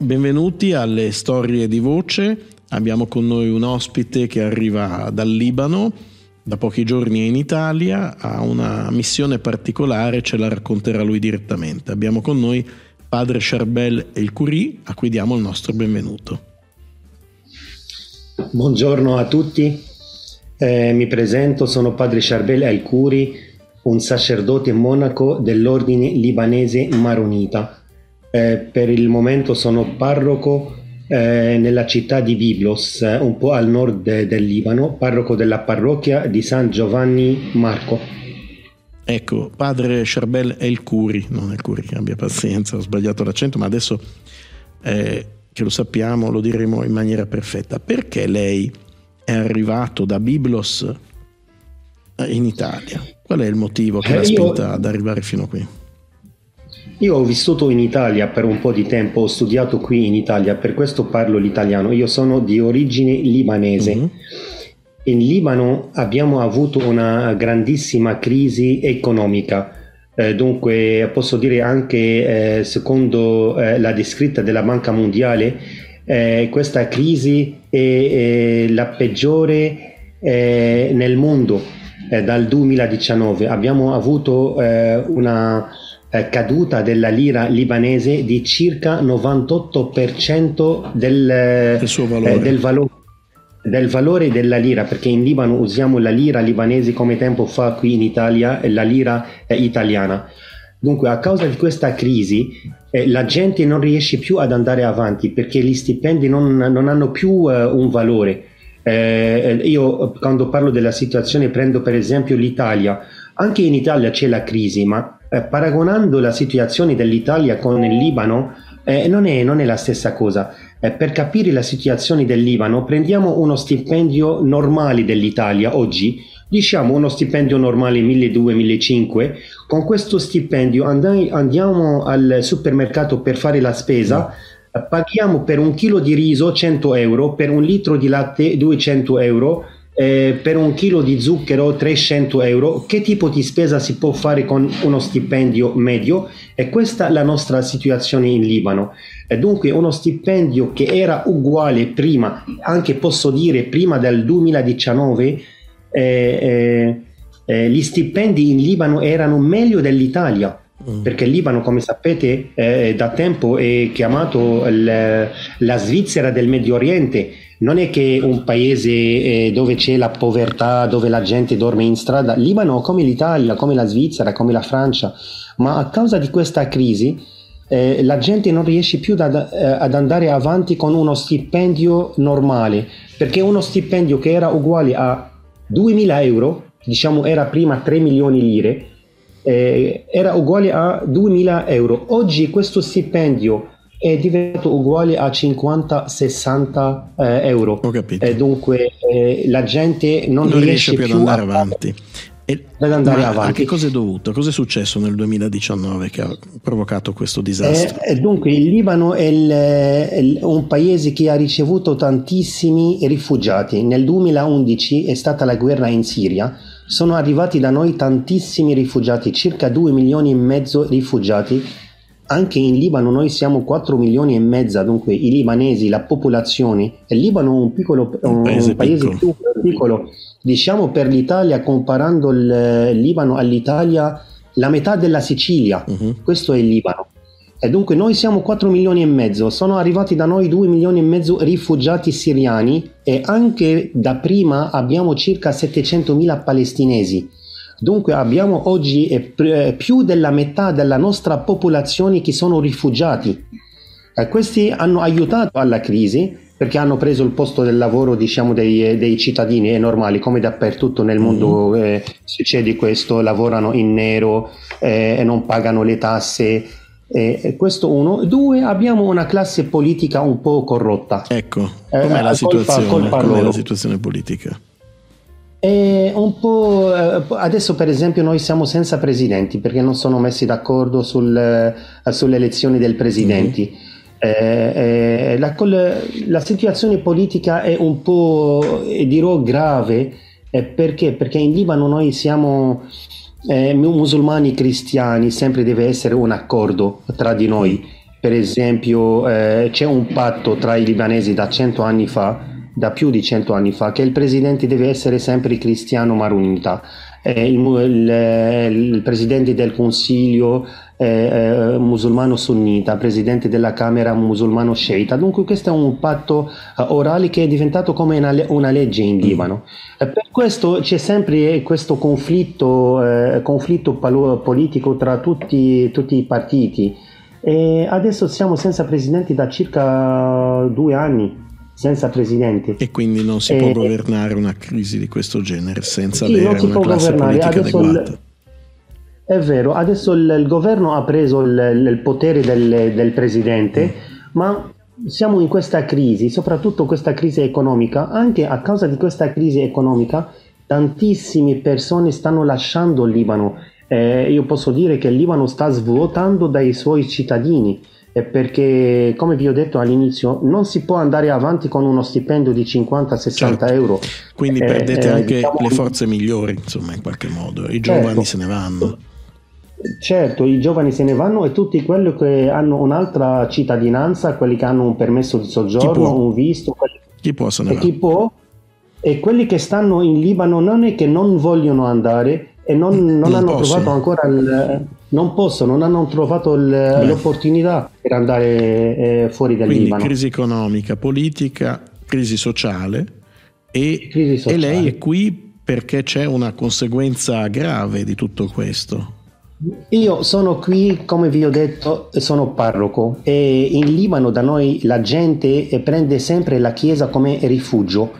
Benvenuti alle storie di voce. Abbiamo con noi un ospite che arriva dal Libano, da pochi giorni è in Italia, ha una missione particolare, ce la racconterà lui direttamente. Abbiamo con noi padre Charbel El Curi, a cui diamo il nostro benvenuto. Buongiorno a tutti, eh, mi presento, sono padre Charbel El Curi, un sacerdote monaco dell'ordine libanese maronita eh, per il momento sono parroco eh, nella città di Biblos, eh, un po' al nord de- del Libano, parroco della parrocchia di San Giovanni Marco. Ecco, padre Charbel El Curi, non El Curi, abbia pazienza, ho sbagliato l'accento, ma adesso eh, che lo sappiamo lo diremo in maniera perfetta. Perché lei è arrivato da Biblos eh, in Italia? Qual è il motivo che l'ha spinta io... ad arrivare fino a qui? Io ho vissuto in Italia per un po' di tempo, ho studiato qui in Italia, per questo parlo l'italiano. Io sono di origine libanese. Mm-hmm. In Libano abbiamo avuto una grandissima crisi economica. Eh, dunque posso dire anche, eh, secondo eh, la descritta della Banca Mondiale, eh, questa crisi è, la peggiore eh, nel mondo eh, dal 2019. Abbiamo avuto una caduta della lira libanese di circa 98% del, del suo valore. Eh, del valore del valore della lira, perché in Libano usiamo la lira libanese come tempo fa qui in Italia la lira eh, italiana. Dunque, a causa di questa crisi, eh, la gente non riesce più ad andare avanti perché gli stipendi non, non hanno più eh, un valore. Eh, io quando parlo della situazione prendo per esempio l'Italia. Anche in Italia c'è la crisi, ma eh, paragonando la situazione dell'Italia con il Libano, eh, non, è, non, è, la stessa cosa. Eh, per capire la situazione del Libano, prendiamo uno stipendio normale dell'Italia oggi, diciamo uno stipendio normale 1200-1500, con questo stipendio and- andiamo al supermercato per fare la spesa, mm. paghiamo per un chilo di riso 100 euro, per un litro di latte 200 euro, eh, per un chilo di zucchero 300 euro, che tipo di spesa si può fare con uno stipendio medio? E questa è la nostra situazione in Libano. E dunque uno stipendio che era uguale prima, anche posso dire prima del 2019, eh, eh, eh, gli stipendi in Libano erano meglio dell'Italia. Mm. Perché il Libano, come sapete, eh, da tempo è chiamato l- la Svizzera del Medio Oriente. Non è che un paese eh, dove c'è la povertà, dove la gente dorme in strada, Libano come l'Italia, come la Svizzera, come la Francia, ma a causa di questa crisi eh, la gente non riesce più da, eh, ad andare avanti con uno stipendio normale, perché uno stipendio che era uguale a 2000 euro, diciamo era prima 3 milioni di lire, eh, era uguale a 2000 euro. Oggi questo stipendio è diventato uguale a 50-60 eh, euro. Ho capito. E dunque eh, la gente non, non riesce, più ad andare avanti. E, ad andare avanti. A che cosa è dovuto? Cosa è successo nel 2019 che ha provocato questo disastro? Eh, dunque, il Libano è, il, è, un paese che ha ricevuto tantissimi rifugiati. Nel 2011 è stata la guerra in Siria. Sono arrivati da noi tantissimi rifugiati, circa 2 milioni e mezzo rifugiati. Anche in Libano noi siamo 4 milioni e mezza, dunque i libanesi, la popolazione, il Libano è un, piccolo, un, paese, un paese più piccolo, diciamo per l'Italia, comparando il Libano all'Italia, la metà della Sicilia, uh-huh. questo è il Libano. E dunque noi siamo 4 milioni e mezzo, sono arrivati da noi 2 milioni e mezzo rifugiati siriani e anche da prima abbiamo circa 700 mila palestinesi. Dunque abbiamo oggi eh, eh, più della metà della nostra popolazione che sono rifugiati. E questi hanno aiutato alla crisi perché hanno preso il posto del lavoro diciamo, dei, eh, dei cittadini, è normale, come dappertutto nel mondo mm-hmm. eh, succede questo, lavorano in nero eh, e non pagano le tasse. Eh, questo uno. Due, abbiamo una classe politica un po' corrotta. Ecco, com'è, la, situazione, colpa, colpa com'è la situazione politica? È un po' eh, adesso per esempio noi siamo senza presidenti perché non sono messi d'accordo sul, eh, sulle elezioni del presidente. Mm-hmm. Eh, eh, la, la, situazione politica è un po' dirò grave eh, perché? perché in Libano noi siamo eh, musulmani cristiani sempre deve essere un accordo tra di noi per esempio eh, c'è un patto tra i libanesi da cento anni fa, da più di cento anni fa, che il presidente deve essere sempre cristiano marunita. Eh, il, il, il, presidente del consiglio eh, musulmano sunnita, presidente della Camera musulmano sceita. Dunque questo è un patto uh, orale che è diventato come una, una legge in Libano. Eh, per questo c'è sempre questo conflitto, eh, conflitto politico tra tutti, tutti i partiti. E adesso siamo senza presidenti da circa due anni senza presidente. E quindi non si può governare una crisi di questo genere senza sì, avere una classe politica adesso adeguata. Il, è vero, adesso il, il governo ha preso il, il potere del, del presidente, mm. ma siamo in questa crisi, soprattutto questa crisi economica. Anche a causa di questa crisi economica, tantissime persone stanno lasciando il Libano. Eh, io posso dire che il Libano sta svuotando dai suoi cittadini perché come vi ho detto all'inizio non si può andare avanti con uno stipendio di 50-60 certo. euro quindi perdete eh, anche diciamo... le forze migliori insomma in qualche modo i giovani certo. se ne vanno Certo, i giovani se ne vanno e tutti quelli che hanno un'altra cittadinanza, quelli che hanno un permesso di soggiorno, un visto, quelli... chi può se ne e va. chi può e quelli che stanno in Libano non è che non vogliono andare e non, non, non hanno possono. trovato ancora il, non possono, non hanno trovato il, l'opportunità per andare eh, fuori dal Quindi, Libano. crisi economica, politica, crisi sociale e, crisi sociale. e lei è qui perché c'è una conseguenza grave di tutto questo. Io sono qui, come vi ho detto, sono parroco e in Libano da noi la gente prende sempre la chiesa come rifugio.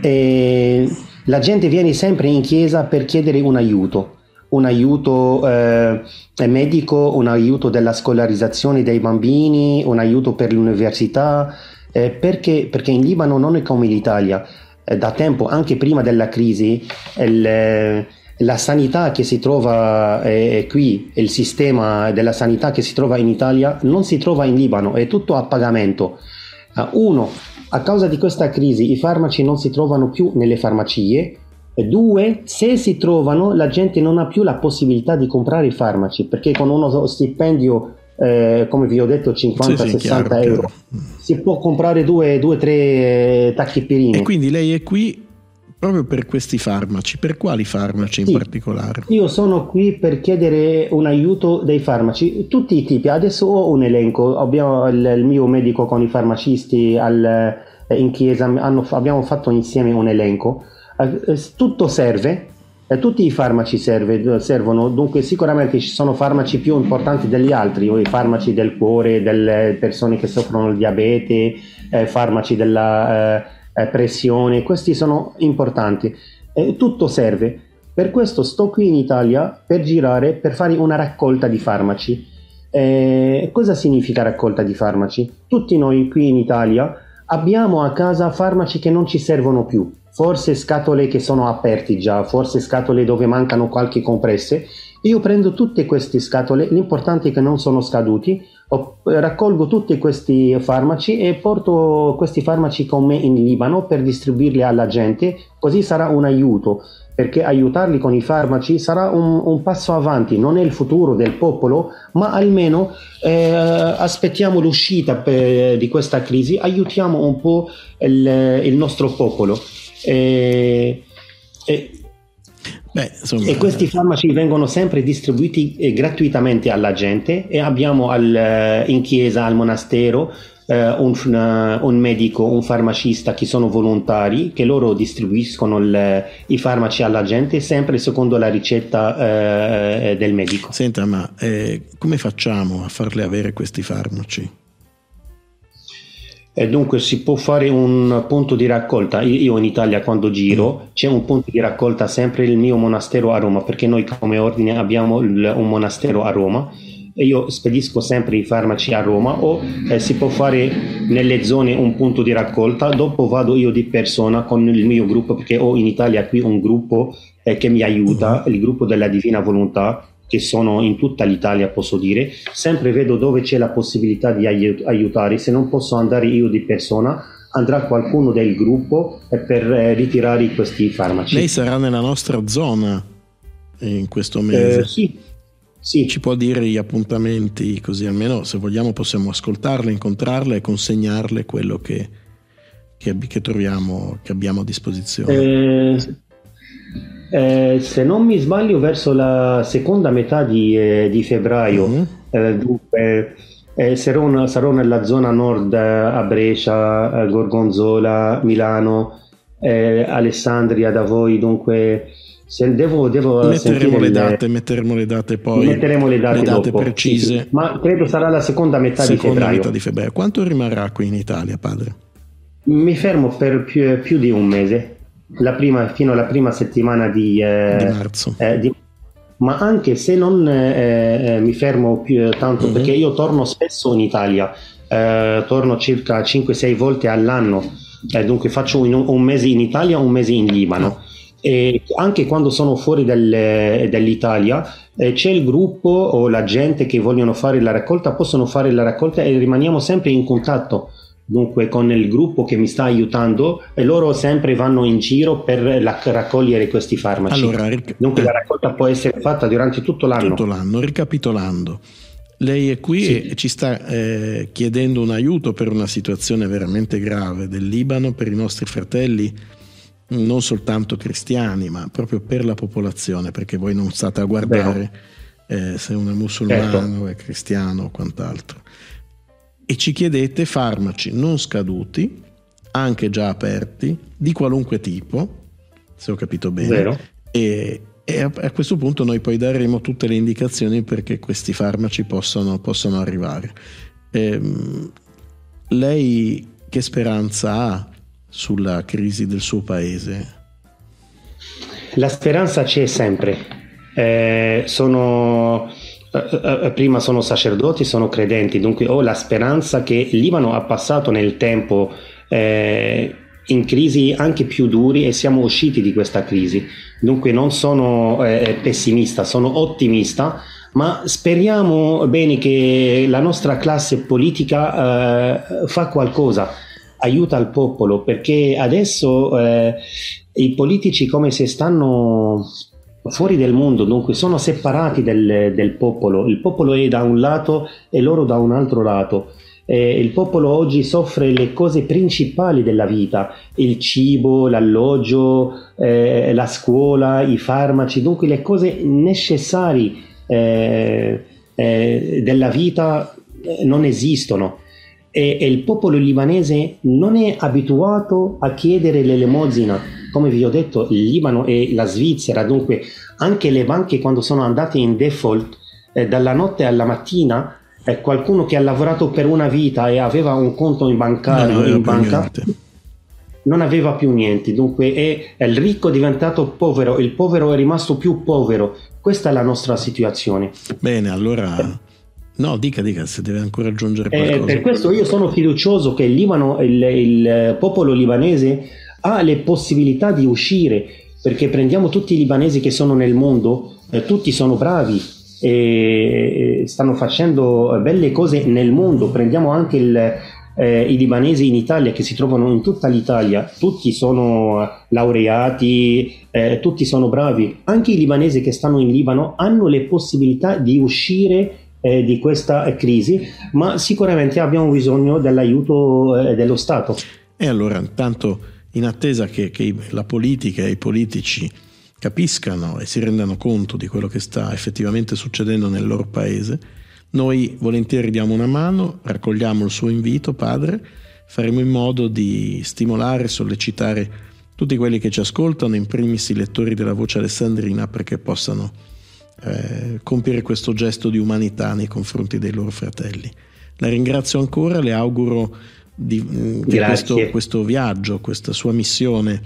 E la gente viene sempre in chiesa per chiedere un aiuto, un aiuto eh, medico, un aiuto della scolarizzazione dei bambini, un aiuto per l'università, eh, perché, perché in Libano non è come l'Italia. Eh, da tempo, anche prima della crisi, il la sanità che si trova eh, qui, il sistema della sanità che si trova in Italia, non si trova in Libano, è tutto a pagamento. Uh, uno, a causa di questa crisi i farmaci non si trovano più nelle farmacie. Due, se si trovano, la gente non ha più la possibilità di comprare i farmaci perché con uno stipendio eh, come vi ho detto 50-60 sì, sì, euro chiaro. si può comprare due o tre eh, tachipirine e quindi lei è qui proprio per questi farmaci. Per quali farmaci in sì, particolare? Io sono qui per chiedere un aiuto dei farmaci, tutti i tipi. Adesso ho un elenco, abbiamo il, il mio medico con i farmacisti al, eh, in chiesa, hanno, abbiamo fatto insieme un elenco. Eh, tutto serve, eh, tutti i farmaci serve, servono, dunque sicuramente ci sono farmaci più importanti degli altri, i farmaci del cuore, delle persone che soffrono il diabete, eh, farmaci della eh, pressione, questi sono importanti. Eh, tutto serve. Per questo sto qui in Italia per girare, per fare una raccolta di farmaci. Eh, cosa significa raccolta di farmaci? Tutti noi qui in Italia abbiamo a casa farmaci che non ci servono più, forse scatole che sono aperti già, forse scatole dove mancano qualche compresse. Io prendo tutte queste scatole, l'importante è che non sono scaduti, raccolgo tutti questi farmaci e porto questi farmaci con me in Libano per distribuirli alla gente, così sarà un aiuto, perché aiutarli con i farmaci sarà un, un passo avanti, non è il futuro del popolo, ma almeno eh, aspettiamo l'uscita per, di questa crisi, aiutiamo un po' il, il nostro popolo. E, e, Beh, e questi farmaci vengono sempre distribuiti eh, gratuitamente alla gente e abbiamo al, eh, in chiesa, al monastero, eh, un, uh, un, medico, un farmacista che sono volontari che loro distribuiscono il, i farmaci alla gente sempre secondo la ricetta eh, del medico. Senta, ma eh, come facciamo a farle avere questi farmaci? E dunque si può fare un punto di raccolta. Io in Italia quando giro mm. c'è un punto di raccolta sempre il mio monastero a Roma, perché noi come ordine abbiamo un monastero a Roma e io spedisco sempre i farmaci a Roma o eh, si può fare nelle zone un punto di raccolta, dopo vado io di persona con il mio gruppo perché ho in Italia qui un gruppo eh, che mi aiuta, mm. il gruppo della Divina Volontà che sono in tutta l'Italia, posso dire, sempre vedo dove c'è la possibilità di aiutare. Se non posso andare io di persona, andrà qualcuno del gruppo per eh, ritirare questi farmaci. Lei sarà nella nostra zona in questo mese? Eh, sì. sì. ci può dire gli appuntamenti, così almeno se vogliamo possiamo ascoltarle, incontrarle e consegnarle quello che, che, che troviamo, che abbiamo a disposizione. Eh, eh, se non mi sbaglio, verso la seconda metà di, eh, di febbraio, mm-hmm. dunque, eh, sarò, sarò, nella zona nord a Brescia, Gorgonzola, Milano, Alessandria da voi, dunque se devo, devo metteremo le date, metteremo le date poi. Metteremo le date, le date precise. Sì, sì. Ma credo sarà la seconda metà seconda di febbraio. Metà di febbraio. Quanto rimarrà qui in Italia, padre? Mi fermo per più, più di un mese, prima, fino alla prima settimana di, eh, di marzo. Eh, di, ma anche se non eh, eh mi fermo più tanto, mm-hmm. perché io torno spesso in Italia, eh, torno circa 5-6 volte all'anno, eh, dunque faccio un, un, mese in Italia, un mese in Libano. E anche quando sono fuori del, dall'Italia eh, c'è il gruppo o la gente che vogliono fare la raccolta, possono fare la raccolta e rimaniamo sempre in contatto dunque con il gruppo che mi sta aiutando e loro sempre vanno in giro per la, raccogliere questi farmaci. Allora, ric- dunque la raccolta può essere fatta durante tutto l'anno. Tutto l'anno, ricapitolando. Lei è qui sì. e ci sta eh, chiedendo un aiuto per una situazione veramente grave del Libano, per i nostri fratelli non soltanto cristiani, ma proprio per la popolazione, perché voi non state a guardare eh, se uno è musulmano, certo. è cristiano o quant'altro. E ci chiedete farmaci non scaduti, anche già aperti, di qualunque tipo, se ho capito bene. E, e a, questo punto noi poi daremo tutte le indicazioni perché questi farmaci possano, possano arrivare. Ehm, lei che speranza ha sulla crisi del suo paese? La speranza c'è sempre. Eh, sono, prima sono sacerdoti, sono credenti, dunque ho la speranza che il Libano ha passato nel tempo eh, in crisi anche più duri e siamo usciti di questa crisi. Dunque non sono eh, pessimista, sono ottimista, ma speriamo bene che la nostra classe politica eh, fa qualcosa aiuta il popolo perché adesso eh, i politici come se stanno fuori del mondo, dunque sono separati del, del, popolo, il popolo è da un lato e loro da un altro lato. Eh, il popolo oggi soffre le cose principali della vita, il cibo, l'alloggio, eh, la scuola, i farmaci, dunque le cose necessarie eh, eh della vita eh, non esistono e, e il popolo libanese non è abituato a chiedere l'elemosina. Come vi ho detto, il Libano e la Svizzera, dunque anche le banche quando sono andate in default eh, dalla notte alla mattina, eh, qualcuno che ha lavorato per una vita e aveva un conto in bancario in banca niente. non aveva più niente, dunque è, il ricco è diventato povero, il povero è rimasto più povero. Questa è la nostra situazione. Bene, allora No, dica, dica, se deve ancora aggiungere eh, qualcosa. Eh, per questo io sono fiducioso che il, Libano, il, il popolo libanese ha le possibilità di uscire, perché prendiamo tutti i libanesi che sono nel mondo, eh, tutti sono bravi e stanno facendo belle cose nel mondo, prendiamo anche il, eh, i libanesi in Italia che si trovano in tutta l'Italia, tutti sono laureati, eh, tutti sono bravi, anche i libanesi che stanno in Libano hanno le possibilità di uscire eh, di questa crisi, ma sicuramente abbiamo bisogno dell'aiuto eh, dello Stato. E allora, intanto, in attesa che, che la politica e i politici capiscano e si rendano conto di quello che sta effettivamente succedendo nel loro paese, noi volentieri diamo una mano, raccogliamo il suo invito, padre, faremo in modo di stimolare, sollecitare tutti quelli che ci ascoltano, in primis i lettori della voce alessandrina, perché possano eh, compiere questo gesto di umanità nei confronti dei loro fratelli. La ringrazio ancora, le auguro di, mm, che questo, questo, viaggio, questa sua missione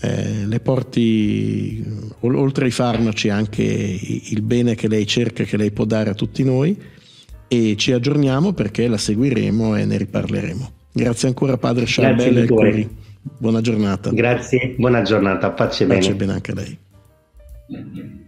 eh, le porti oltre ai farmaci anche il bene che lei cerca, che lei può dare a tutti noi e ci aggiorniamo perché la seguiremo e ne riparleremo. Grazie ancora padre Charbel Buona giornata. Grazie, buona giornata, pace bene. Pace bene anche a lei.